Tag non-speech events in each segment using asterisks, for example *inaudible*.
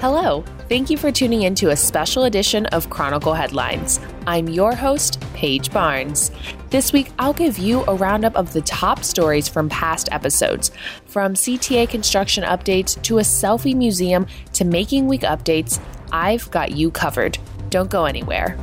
Hello. Thank you for tuning in to a special edition of Chronicle Headlines. I'm your host, Paige Barnes. This week, I'll give you a roundup of the top stories from past episodes, from CTA construction updates to a selfie museum to Making Week updates. I've got you covered. Don't go anywhere.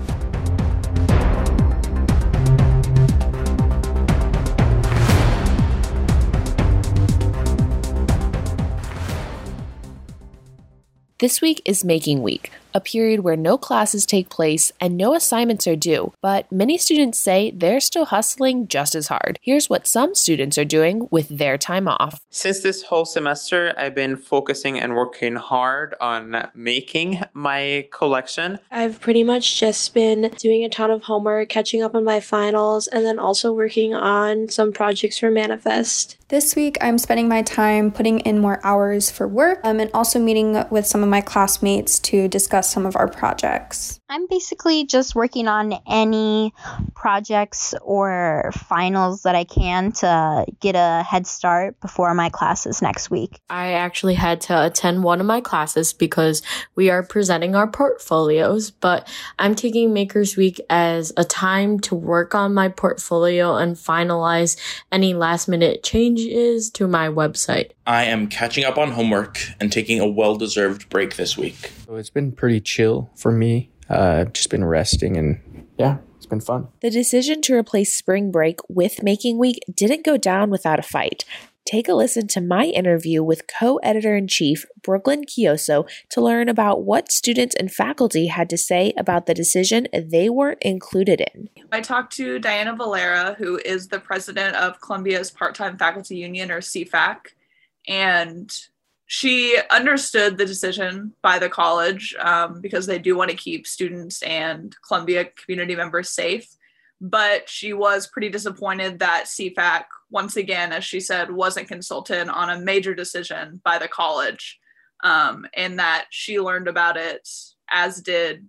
This week is Making Week, a period where no classes take place and no assignments are due, but many students say they're still hustling just as hard. Here's what some students are doing with their time off. Since this whole semester, I've been focusing and working hard on making my collection. I've pretty much just been doing a ton of homework, catching up on my finals, and then also working on some projects for Manifest. This week, I'm spending my time putting in more hours for work um, and also meeting with some of my classmates to discuss some of our projects. I'm basically just working on any projects or finals that I can to get a head start before my classes next week. I actually had to attend one of my classes because we are presenting our portfolios, but I'm taking Makers Week as a time to work on my portfolio and finalize any last minute changes to my website. I am catching up on homework and taking a well deserved break this week. So it's been pretty chill for me. Uh, I've just been resting and yeah, it's been fun. The decision to replace spring break with Making Week didn't go down without a fight. Take a listen to my interview with co editor in chief Brooklyn Kioso to learn about what students and faculty had to say about the decision they weren't included in. I talked to Diana Vallera, who is the president of Columbia's Part Time Faculty Union, or CFAC, and she understood the decision by the college um, because they do want to keep students and Columbia community members safe. But she was pretty disappointed that CFAC, once again, as she said, wasn't consulted on a major decision by the college, um, and that she learned about it, as did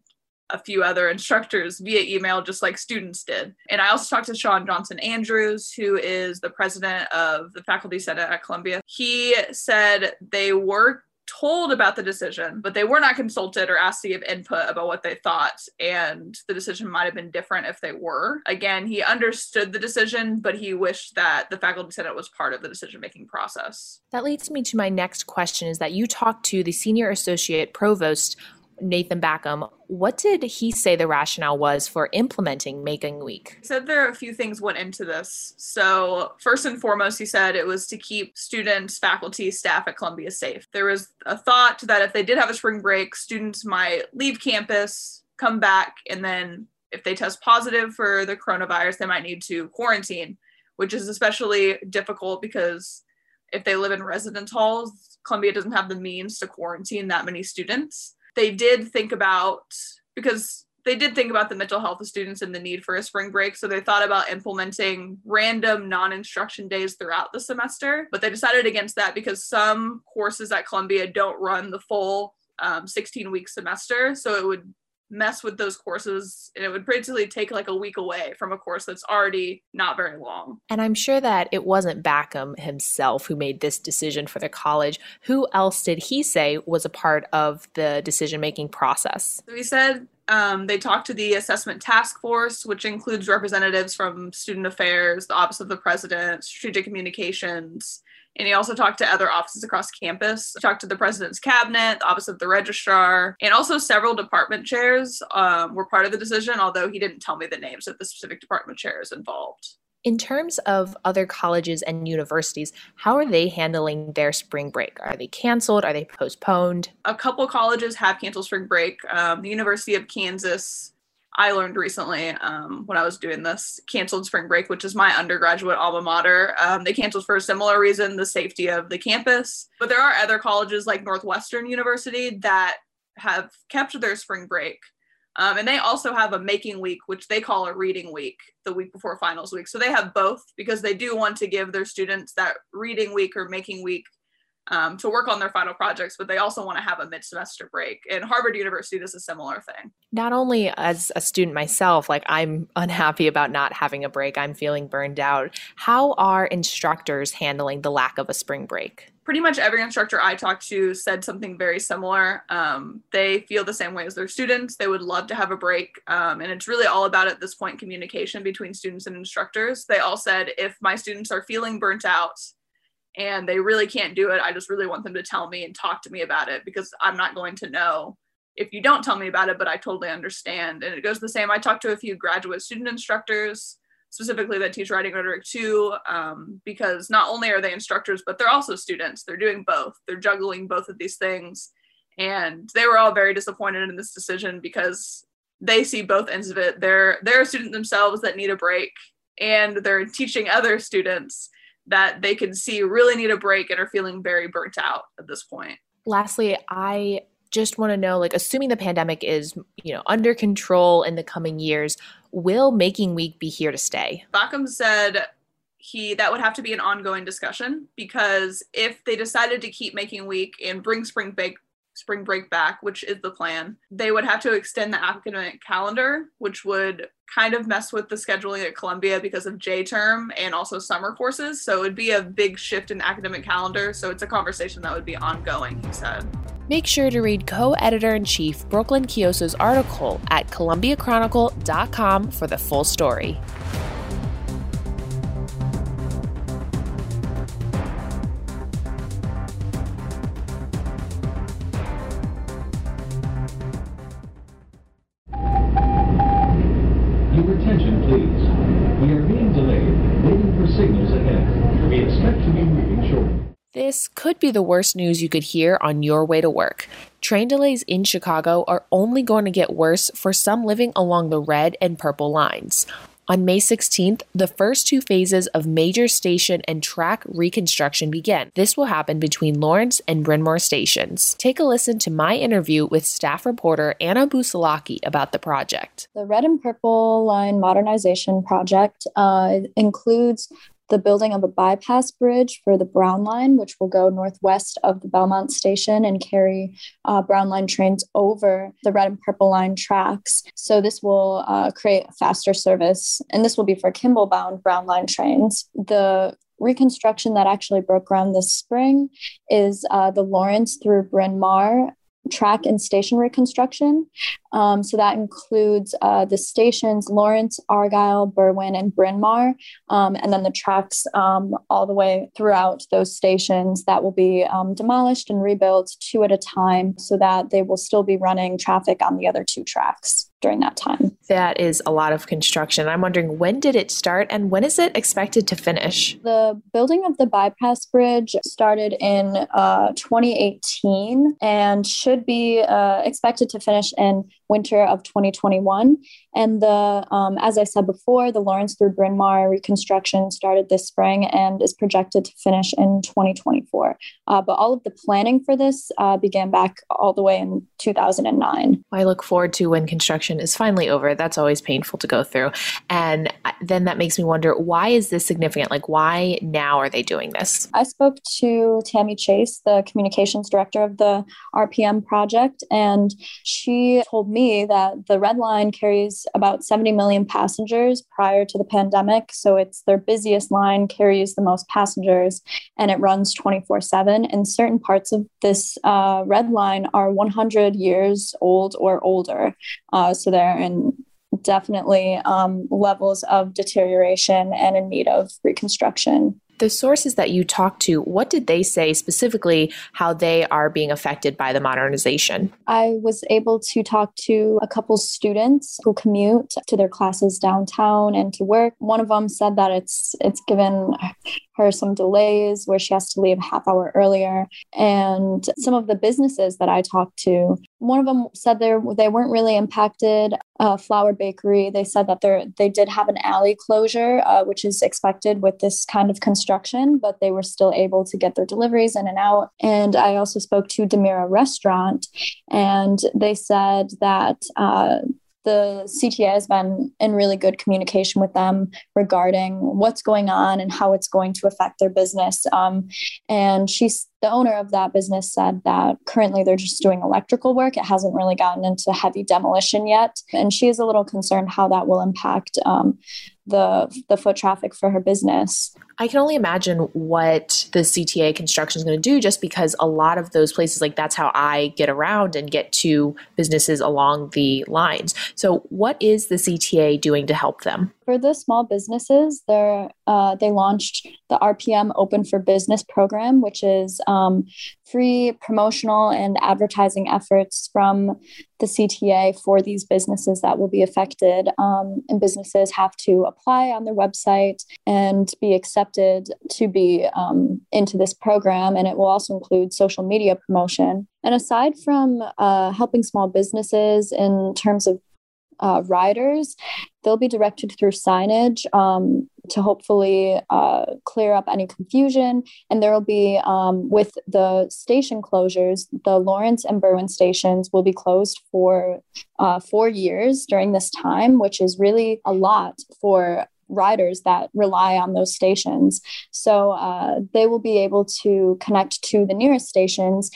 a few other instructors via email, just like students did. And I also talked to Sean Johnson Andrews, who is the president of the Faculty Senate at Columbia. He said they were told about the decision, but they were not consulted or asked to give input about what they thought. And the decision might have been different if they were. Again, he understood the decision, but he wished that the faculty senate was part of the decision making process. That leads me to my next question is that you talked to the senior associate provost Nathan Bakkum. What did he say the rationale was for implementing Making Week? He said there are a few things went into this. So, first and foremost, he said it was to keep students, faculty, staff at Columbia safe. There was a thought that if they did have a spring break, students might leave campus, come back, and then if they test positive for the coronavirus, they might need to quarantine, which is especially difficult because if they live in residence halls, Columbia doesn't have the means to quarantine that many students they did think about because they did think about the mental health of students and the need for a spring break. So they thought about implementing random non instruction days throughout the semester, but they decided against that because some courses at Columbia don't run the full 16 um, week semester. So it would mess with those courses and it would basically take like a week away from a course that's already not very long. And I'm sure that it wasn't Bakkum himself who made this decision for the college. Who else did he say was a part of the decision making process? So he said um, they talked to the assessment task force, which includes representatives from student affairs, the office of the president, strategic communications, and he also talked to other offices across campus. He talked to the president's cabinet, the office of the registrar, and also several department chairs um, were part of the decision, although he didn't tell me the names of the specific department chairs involved. In terms of other colleges and universities, how are they handling their spring break? Are they canceled? Are they postponed? A couple colleges have canceled spring break. Um, the University of Kansas I learned recently um, when I was doing this canceled spring break, which is my undergraduate alma mater. Um, they canceled for a similar reason, the safety of the campus. But there are other colleges like Northwestern University that have kept their spring break. Um, and they also have a making week, which they call a reading week, the week before finals week. So they have both because they do want to give their students that reading week or making week um, to work on their final projects, but they also want to have a mid semester break. And Harvard University does a similar thing. Not only as a student myself, like I'm unhappy about not having a break, I'm feeling burned out. How are instructors handling the lack of a spring break? Pretty much every instructor I talked to said something very similar. Um, they feel the same way as their students. They would love to have a break. Um, and it's really all about, at this point, communication between students and instructors. They all said if my students are feeling burnt out, and they really can't do it, I just really want them to tell me and talk to me about it because I'm not going to know if you don't tell me about it, but I totally understand. And it goes the same. I talked to a few graduate student instructors, specifically that teach writing rhetoric too, um, because not only are they instructors, but they're also students. They're doing both, they're juggling both of these things. And they were all very disappointed in this decision because they see both ends of it. They're they're a student themselves that need a break, and they're teaching other students that they can see really need a break and are feeling very burnt out at this point. Lastly, I just want to know like assuming the pandemic is, you know, under control in the coming years, will making week be here to stay? Bakkum said he that would have to be an ongoing discussion because if they decided to keep making week and bring spring break spring break back, which is the plan, they would have to extend the academic calendar, which would kind of mess with the scheduling at Columbia because of J term and also summer courses. So it would be a big shift in academic calendar. So it's a conversation that would be ongoing, he said. Make sure to read co editor in chief Brooklyn Kioso's article at columbiachronicle.com for the full story. Could be the worst news you could hear on your way to work. Train delays in Chicago are only going to get worse for some living along the red and purple lines. On May 16th, the first two phases of major station and track reconstruction begin. This will happen between Lawrence and Bryn Mawr stations. Take a listen to my interview with staff reporter Anna Busalacchi about the project. The Red and Purple Line Modernization Project uh, includes the building of a bypass bridge for the Brown Line, which will go northwest of the Belmont station and carry uh, Brown Line trains over the Red and Purple Line tracks. So, this will uh, create a faster service, and this will be for Kimball bound Brown Line trains. The reconstruction that actually broke ground this spring is uh, the Lawrence through Bryn Mawr track and station reconstruction. Um, so that includes uh, the stations Lawrence, Argyle, Berwyn, and Bryn Mawr, um, and then the tracks um, all the way throughout those stations that will be um, demolished and rebuilt two at a time so that they will still be running traffic on the other two tracks during that time. That is a lot of construction. I'm wondering when did it start and when is it expected to finish? The building of the bypass bridge started in uh, 2018 and should be uh, expected to finish in winter of 2021. And the, um, as I said before, the Lawrence through Bryn Mawr reconstruction started this spring and is projected to finish in 2024. Uh, but all of the planning for this uh, began back all the way in 2009. I look forward to when construction is finally over. That's always painful to go through. And then that makes me wonder why is this significant? Like, why now are they doing this? I spoke to Tammy Chase, the communications director of the RPM project, and she told me that the Red Line carries about 70 million passengers prior to the pandemic. So it's their busiest line, carries the most passengers, and it runs 24 7. And certain parts of this uh, Red Line are 100 years old or older. Uh, so they're in definitely um, levels of deterioration and in need of reconstruction the sources that you talked to, what did they say specifically how they are being affected by the modernization? I was able to talk to a couple students who commute to their classes downtown and to work. One of them said that it's it's given her some delays where she has to leave a half hour earlier. And some of the businesses that I talked to, one of them said they they weren't really impacted. Uh, Flower Bakery, they said that they they did have an alley closure, uh, which is expected with this kind of construction, but they were still able to get their deliveries in and out. And I also spoke to Demera Restaurant, and they said that. Uh, the CTA has been in really good communication with them regarding what's going on and how it's going to affect their business. Um, and she the owner of that business said that currently they're just doing electrical work. It hasn't really gotten into heavy demolition yet. And she is a little concerned how that will impact um, the the foot traffic for her business. I can only imagine what the CTA construction is going to do just because a lot of those places like that's how I get around and get to businesses along the lines. So what is the CTA doing to help them? For the small businesses, they're, uh, they launched the RPM Open for Business program, which is um, free promotional and advertising efforts from the CTA for these businesses that will be affected. Um, and businesses have to apply on their website and be accepted to be um, into this program. And it will also include social media promotion. And aside from uh, helping small businesses in terms of uh, riders, they'll be directed through signage um, to hopefully uh, clear up any confusion. And there will be, um, with the station closures, the Lawrence and Berwyn stations will be closed for uh, four years during this time, which is really a lot for riders that rely on those stations. So uh, they will be able to connect to the nearest stations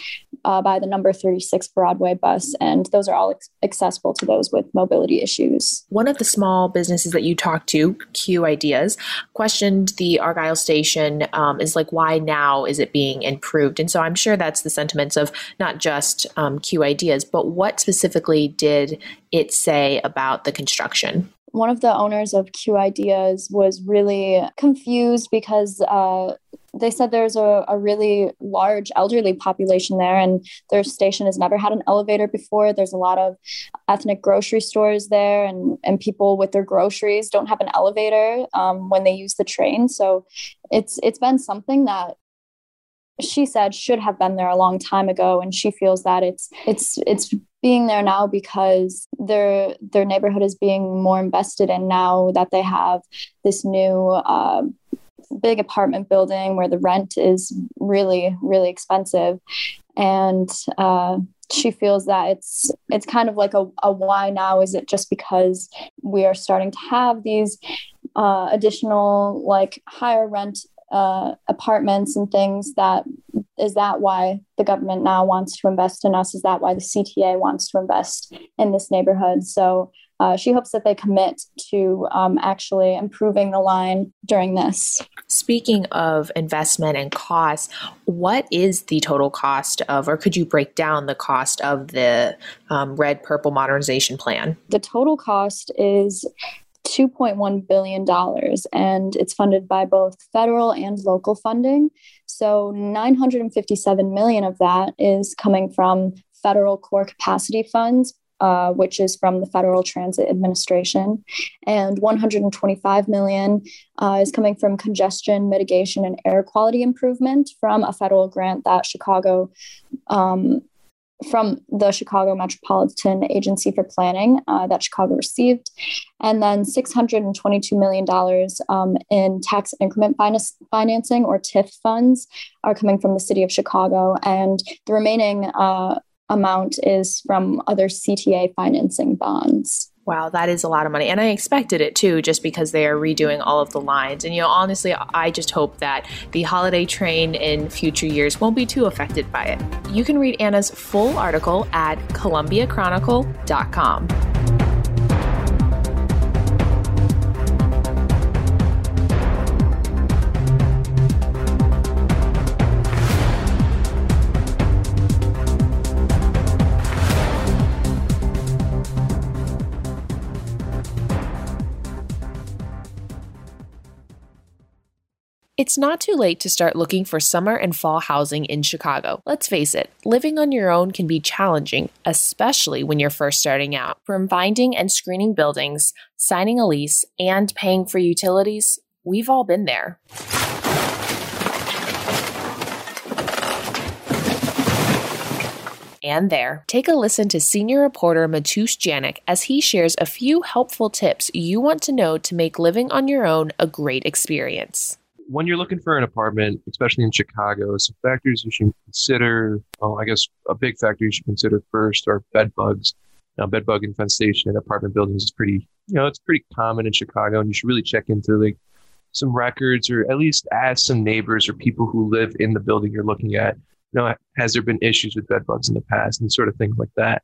uh, by the number 36 Broadway bus, and those are all ex- accessible to those with mobility issues. One of the small businesses that you talked to, Q Ideas, questioned the Argyle station um, is like, why now is it being improved? And so I'm sure that's the sentiments of not just um, Q Ideas, but what specifically did it say about the construction? One of the owners of Q Ideas was really confused because uh, they said there's a, a really large elderly population there, and their station has never had an elevator before. There's a lot of ethnic grocery stores there, and, and people with their groceries don't have an elevator um, when they use the train. So it's it's been something that she said should have been there a long time ago and she feels that it's it's it's being there now because their their neighborhood is being more invested in now that they have this new uh, big apartment building where the rent is really really expensive. And uh, she feels that it's it's kind of like a, a why now? Is it just because we are starting to have these uh, additional like higher rent uh, apartments and things that is that why the government now wants to invest in us? Is that why the cta wants to invest in this neighborhood? So uh, she hopes that they commit to um, actually improving the line during this. Speaking of investment and cost what is the total cost of or could you break down the cost of the um, red purple modernization plan? The total cost is $2.1 billion, and it's funded by both federal and local funding. So 957 million of that is coming from federal core capacity funds, uh, which is from the Federal Transit Administration, and 125 million uh, is coming from congestion mitigation and air quality improvement from a federal grant that Chicago um, from the Chicago Metropolitan Agency for Planning uh, that Chicago received, and then $622 million um, in tax increment financing or TIF funds are coming from the city of Chicago, and the remaining uh, amount is from other CTA financing bonds. Wow, that is a lot of money. And I expected it too, just because they are redoing all of the lines. And, you know, honestly, I just hope that the holiday train in future years won't be too affected by it. You can read Anna's full article at columbiachronicle.com. It's not too late to start looking for summer and fall housing in Chicago. Let's face it, living on your own can be challenging, especially when you're first starting out. From finding and screening buildings, signing a lease, and paying for utilities, we've all been there. and there. Take a listen to senior reporter Mateusz Janik as he shares a few helpful tips you want to know to make living on your own a great experience when you're looking for an apartment, especially in Chicago, some factors you should consider. Oh, I guess a big factor you should consider first are bed bugs. Now, bed bug infestation in apartment buildings is pretty, you know, it's pretty common in Chicago, and you should really check into like some records or at least ask some neighbors or people who live in the building you're looking at. You know, has there been issues with bed bugs in the past and sort of things like that.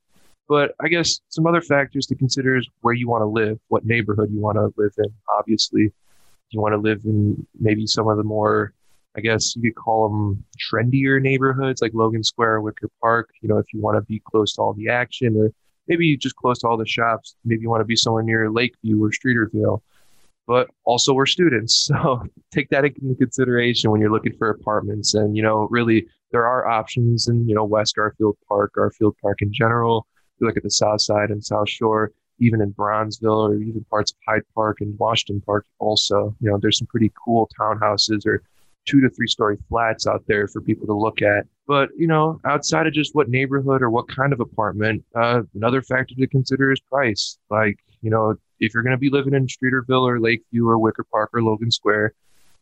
But I guess some other factors to consider is where you want to live, what neighborhood you want to live in. Obviously, you want to live in maybe some of the more, I guess you could call them trendier neighborhoods like Logan Square, Wicker Park. You know, if you want to be close to all the action, or maybe just close to all the shops. Maybe you want to be somewhere near Lakeview or Streeterville. But also, we're students, *laughs* so take that into consideration when you're looking for apartments. And you know, really, there are options in you know West Garfield Park, Garfield Park in general If you look at the South Side and South Shore, even in Bronzeville or even parts of Hyde Park and Washington Park, also, you know, there's some pretty cool townhouses or two to three story flats out there for people to look at. But, you know, outside of just what neighborhood or what kind of apartment, uh, another factor to consider is price. Like, you know, if you're going to be living in Streeterville or Lakeview or Wicker Park or Logan Square,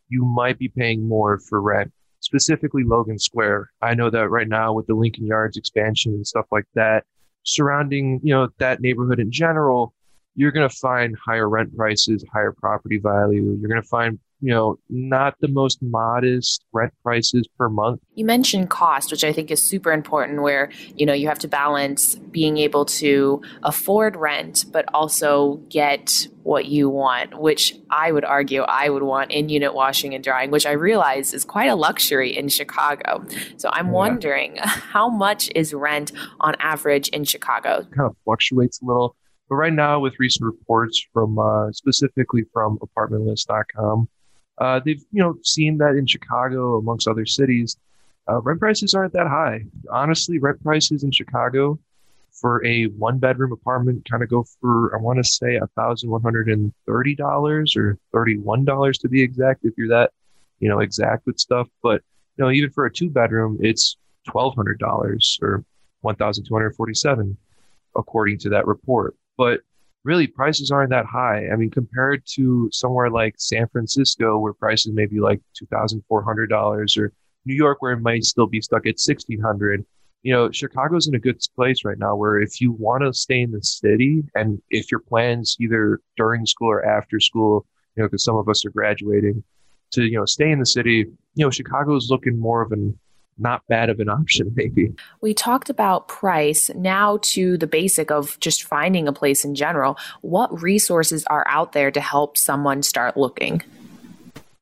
you might be paying more for rent, specifically Logan Square. I know that right now with the Lincoln Yards expansion and stuff like that, surrounding you know that neighborhood in general you're going to find higher rent prices higher property value. You're going to find you know not the most modest rent prices per month. You mentioned cost which i think is super important where you know you have to balance being able to afford rent but also get what you want which i would argue i would want in unit washing and drying which i realize is quite a luxury in chicago. So i'm yeah. wondering *laughs* how much is rent on average in chicago? It kind of fluctuates a little. But right now, with recent reports from uh, specifically from apartmentlist.com, uh, they've you know seen that in Chicago, amongst other cities, uh, rent prices aren't that high. Honestly, rent prices in Chicago for a one bedroom apartment kind of go for I want to say thousand one hundred and thirty dollars or thirty one dollars to be exact, if you're that you know exact with stuff. But you know even for a two bedroom, it's twelve hundred dollars or one thousand two hundred forty seven, according to that report. But really prices aren't that high. I mean, compared to somewhere like San Francisco, where prices may be like two thousand four hundred dollars, or New York, where it might still be stuck at sixteen hundred. You know, Chicago's in a good place right now where if you want to stay in the city and if your plans either during school or after school, you know, because some of us are graduating, to, you know, stay in the city, you know, Chicago is looking more of an not bad of an option, maybe. We talked about price. Now to the basic of just finding a place in general. What resources are out there to help someone start looking?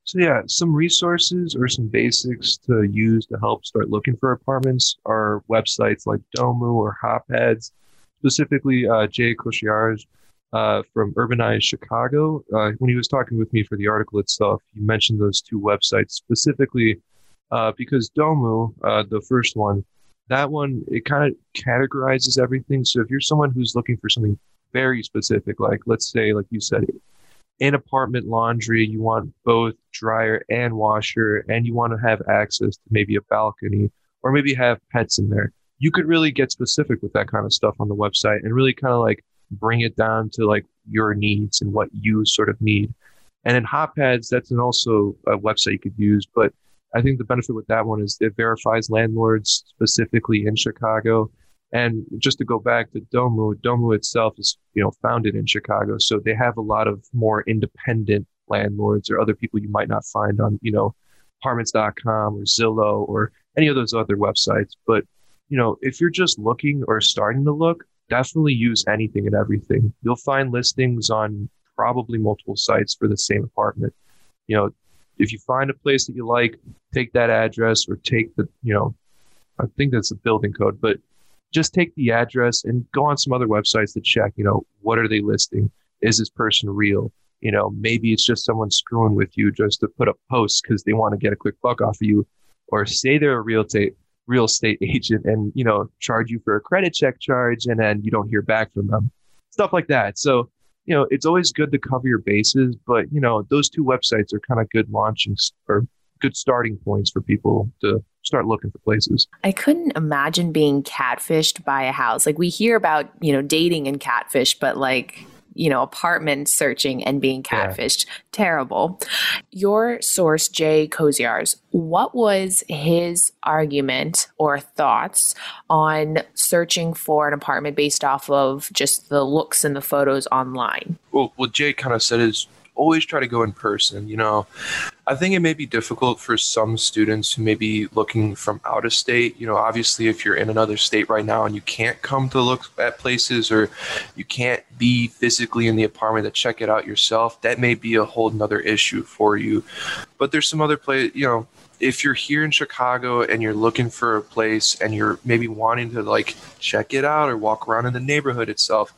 So, yeah, some resources or some basics to use to help start looking for apartments are websites like Domu or Hotpads. Specifically, uh, Jay Koziarz uh, from Urbanize Chicago, uh, when he was talking with me for the article itself, he mentioned those two websites specifically uh, because Domu, uh, the first one, that one it kind of categorizes everything. So if you're someone who's looking for something very specific, like let's say, like you said, in apartment laundry, you want both dryer and washer, and you want to have access to maybe a balcony or maybe have pets in there. You could really get specific with that kind of stuff on the website and really kind of like bring it down to like your needs and what you sort of need. And in Hotpads, that's an also a website you could use, but I think the benefit with that one is it verifies landlords specifically in Chicago. And just to go back to Domu, Domu itself is, you know, founded in Chicago. So they have a lot of more independent landlords or other people you might not find on, you know, apartments.com or Zillow or any of those other websites. But, you know, if you're just looking or starting to look, definitely use anything and everything. You'll find listings on probably multiple sites for the same apartment. You know, if you find a place that you like, take that address or take the, you know, I think that's the building code, but just take the address and go on some other websites to check, you know, what are they listing? Is this person real? You know, maybe it's just someone screwing with you just to put up posts because they want to get a quick buck off of you, or say they're a real estate real estate *laughs* agent and you know charge you for a credit check charge and then you don't hear back from them, stuff like that. So you know, it's always good to cover your bases, but you know, those two websites are kind of good launching or good starting points for people to start looking for places. I couldn't imagine being catfished by a house. Like we hear about, you know, dating and catfish, but like you know, apartment searching and being catfished. Yeah. Terrible. Your source, Jay Koziarz, what was his argument or thoughts on searching for an apartment based off of just the looks and the photos online? Well, what Jay kind of said is always try to go in person. You know, I think it may be difficult for some students who may be looking from out of state. You know, obviously, if you're in another state right now and you can't come to look at places or you can't be physically in the apartment to check it out yourself, that may be a whole nother issue for you. But there's some other place, you know, if you're here in Chicago and you're looking for a place and you're maybe wanting to like check it out or walk around in the neighborhood itself,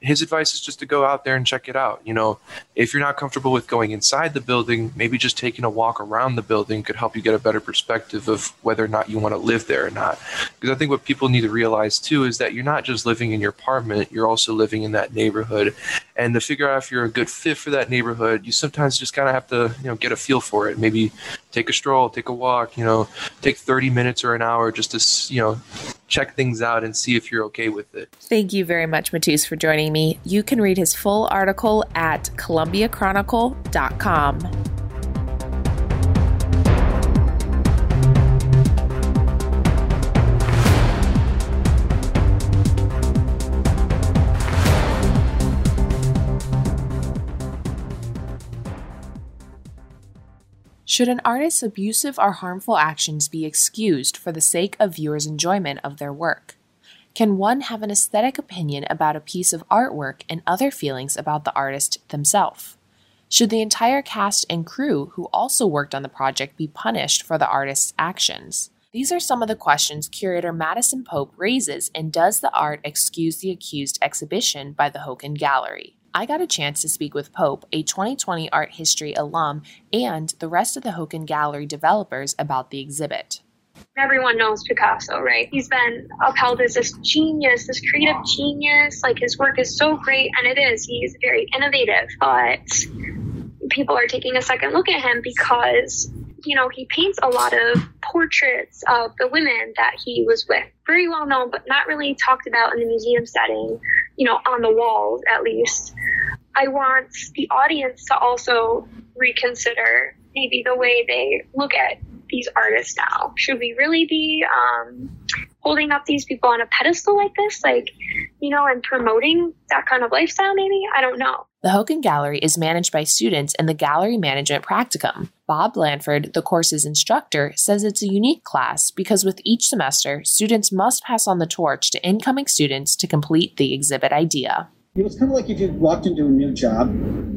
his advice is just to go out there and check it out. You know, if you're not comfortable with going inside the building, maybe just taking a walk around the building could help you get a better perspective of whether or not you want to live there or not. Because I think what people need to realize too is that you're not just living in your apartment, you're also living in that neighborhood. And to figure out if you're a good fit for that neighborhood, you sometimes just kind of have to, you know, get a feel for it. Maybe take a stroll, take a walk, you know, take 30 minutes or an hour just to, you know, check things out and see if you're okay with it. Thank you very much, Mateusz, for joining me. You can read his full article at columbiachronicle.com. Should an artist's abusive or harmful actions be excused for the sake of viewers' enjoyment of their work? Can one have an aesthetic opinion about a piece of artwork and other feelings about the artist themselves? Should the entire cast and crew who also worked on the project be punished for the artist's actions? These are some of the questions curator Madison Pope raises in Does the Art Excuse the Accused exhibition by the Hokin Gallery. I got a chance to speak with Pope, a 2020 art history alum, and the rest of the Hokin Gallery developers about the exhibit. Everyone knows Picasso, right? He's been upheld as this genius, this creative genius. Like his work is so great, and it is. He's very innovative, but people are taking a second look at him because you know, he paints a lot of portraits of the women that he was with. Very well known, but not really talked about in the museum setting, you know, on the walls at least. I want the audience to also reconsider maybe the way they look at these artists now. Should we really be um, holding up these people on a pedestal like this? Like, you know, and promoting that kind of lifestyle, maybe? I don't know. The Hokin Gallery is managed by students in the Gallery Management Practicum. Bob Blanford, the course's instructor, says it's a unique class because with each semester, students must pass on the torch to incoming students to complete the exhibit idea. Know, it's kind of like if you walked into a new job,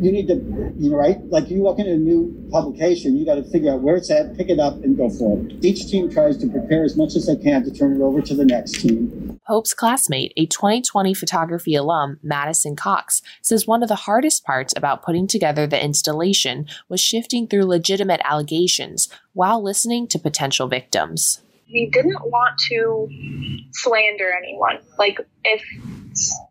you need to, you know, right? Like you walk into a new publication, you got to figure out where it's at, pick it up, and go forward. Each team tries to prepare as much as they can to turn it over to the next team. Pope's classmate, a 2020 photography alum, Madison Cox, says one of the hardest parts about putting together the installation was shifting through legitimate allegations while listening to potential victims. We didn't want to slander anyone. Like, if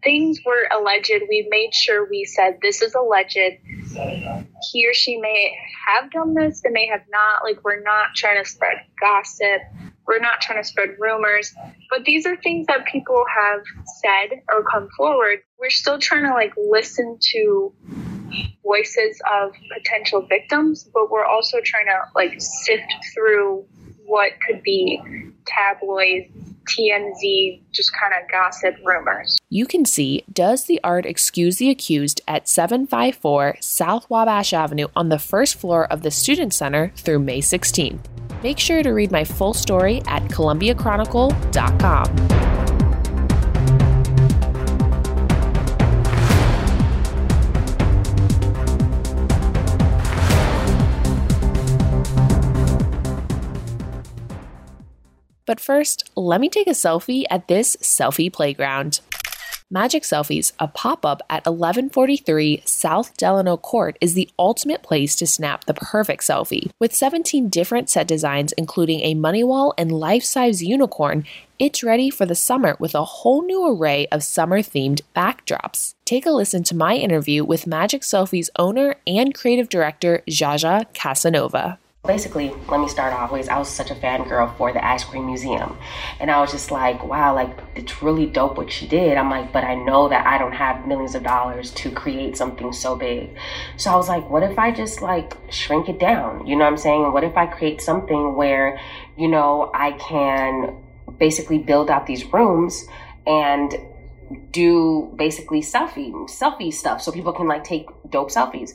things were alleged, we made sure we said this is alleged. He or she may have done this, they may have not. Like, we're not trying to spread gossip, we're not trying to spread rumors, but these are things that people have said or come forward. We're still trying to like listen to voices of potential victims, but we're also trying to like sift through what could be tabloids, TMZ, just kind of gossip rumors. You can see Does the Art Excuse the Accused at 754 South Wabash Avenue on the first floor of the Student Center through May 16th. Make sure to read my full story at columbiachronicle.com. But first, let me take a selfie at this selfie playground. Magic Selfies, a pop up at 1143 South Delano Court, is the ultimate place to snap the perfect selfie. With 17 different set designs, including a money wall and life size unicorn, it's ready for the summer with a whole new array of summer themed backdrops. Take a listen to my interview with Magic Selfies owner and creative director Jaja Casanova basically, let me start off with I was such a fangirl for the Ice Cream Museum. And I was just like, wow, like it's really dope what she did. I'm like, but I know that I don't have millions of dollars to create something so big. So I was like, what if I just like shrink it down? You know what I'm saying? What if I create something where, you know, I can basically build out these rooms and do basically selfie selfie stuff so people can like take dope selfies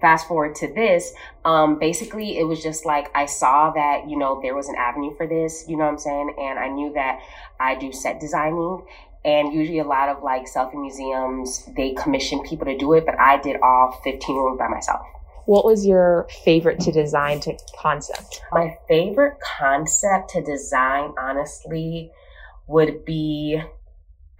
fast forward to this um basically it was just like i saw that you know there was an avenue for this you know what i'm saying? And i knew that i do set designing and usually a lot of like selfie museums they commission people to do it but i did all 15 rooms by myself. What was your favorite to design to concept? My favorite concept to design honestly would be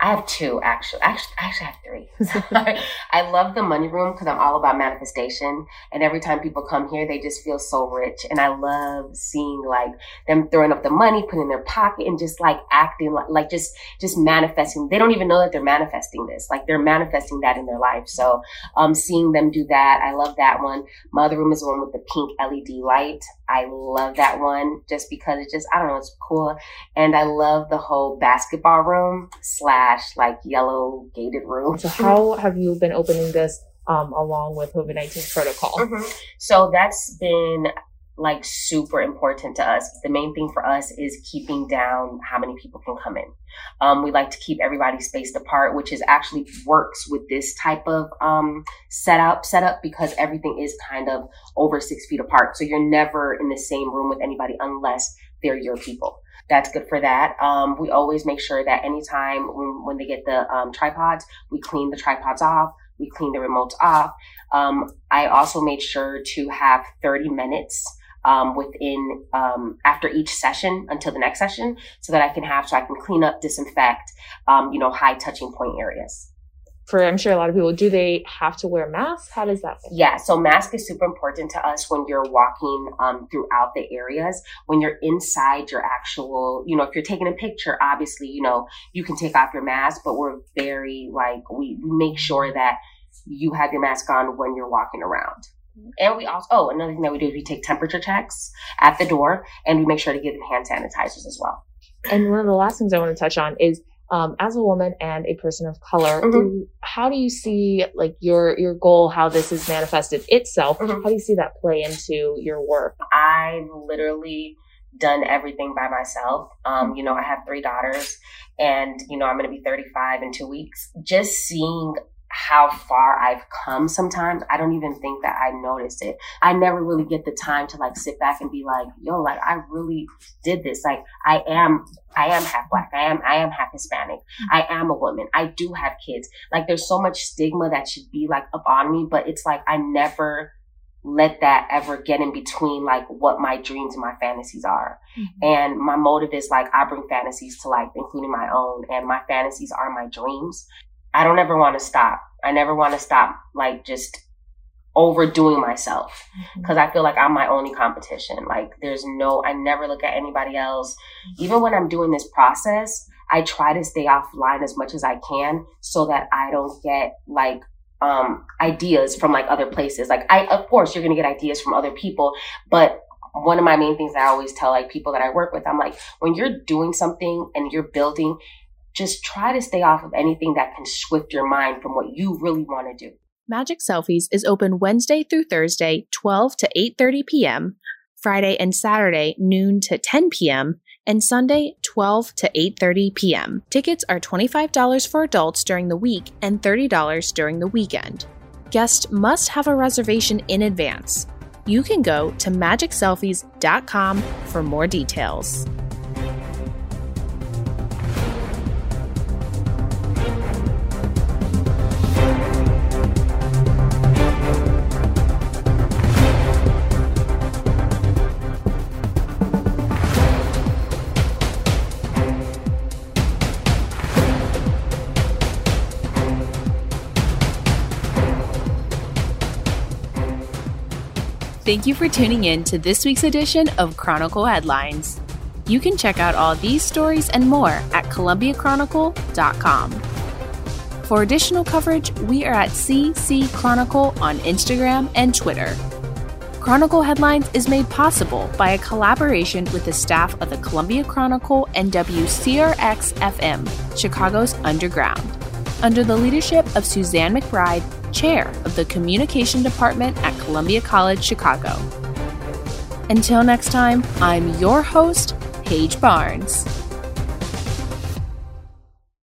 I have two actually. Actually, I actually have three. *laughs* I love the money room because I'm all about manifestation. And every time people come here, they just feel so rich. And I love seeing like them throwing up the money, putting in their pocket, and just like acting like, like just just manifesting. They don't even know that they're manifesting this. Like they're manifesting that in their life. So um, seeing them do that, I love that one. My other room is the one with the pink LED light. I love that one just because it just I don't know, it's cool. And I love the whole basketball room slash like yellow gated room. So how have you been opening this um, along with COVID nineteen protocol? Mm-hmm. So that's been like super important to us. The main thing for us is keeping down how many people can come in. Um, we like to keep everybody spaced apart, which is actually works with this type of um, setup setup because everything is kind of over six feet apart. So you're never in the same room with anybody unless they're your people that's good for that. Um, we always make sure that anytime when, when they get the um, tripods, we clean the tripods off, we clean the remotes off. Um, I also made sure to have 30 minutes um, within um, after each session until the next session, so that I can have so I can clean up, disinfect, um, you know, high touching point areas for I'm sure a lot of people, do they have to wear masks? How does that? Work? Yeah, so mask is super important to us when you're walking um, throughout the areas. When you're inside your actual, you know, if you're taking a picture, obviously, you know, you can take off your mask, but we're very like we, we make sure that you have your mask on when you're walking around. And we also, oh, another thing that we do is we take temperature checks at the door and we make sure to give them hand sanitizers as well. And one of the last things I want to touch on is um, as a woman and a person of color, mm-hmm. how do you see like your your goal, how this has manifested itself? Mm-hmm. How do you see that play into your work? I've literally done everything by myself. Um, you know, I have three daughters, and you know, I'm going to be 35 in two weeks. Just seeing how far I've come sometimes. I don't even think that I noticed it. I never really get the time to like sit back and be like, yo, like I really did this. Like I am, I am half black. I am, I am half Hispanic. I am a woman. I do have kids. Like there's so much stigma that should be like up on me, but it's like I never let that ever get in between like what my dreams and my fantasies are. Mm-hmm. And my motive is like I bring fantasies to life, including my own, and my fantasies are my dreams. I don't ever want to stop. I never want to stop, like just overdoing myself because mm-hmm. I feel like I'm my only competition. Like there's no, I never look at anybody else. Even when I'm doing this process, I try to stay offline as much as I can so that I don't get like um ideas from like other places. Like I, of course, you're going to get ideas from other people, but one of my main things I always tell like people that I work with, I'm like, when you're doing something and you're building, just try to stay off of anything that can swift your mind from what you really want to do. Magic Selfies is open Wednesday through Thursday, 12 to 8:30 p.m., Friday and Saturday noon to 10 p.m., and Sunday 12 to 8:30 p.m. Tickets are $25 for adults during the week and $30 during the weekend. Guests must have a reservation in advance. You can go to magicselfies.com for more details. Thank you for tuning in to this week's edition of Chronicle Headlines. You can check out all these stories and more at ColumbiaChronicle.com. For additional coverage, we are at CC Chronicle on Instagram and Twitter. Chronicle Headlines is made possible by a collaboration with the staff of the Columbia Chronicle and WCRX FM, Chicago's Underground, under the leadership of Suzanne McBride Chair of the Communication Department at Columbia College Chicago. Until next time, I'm your host, Paige Barnes.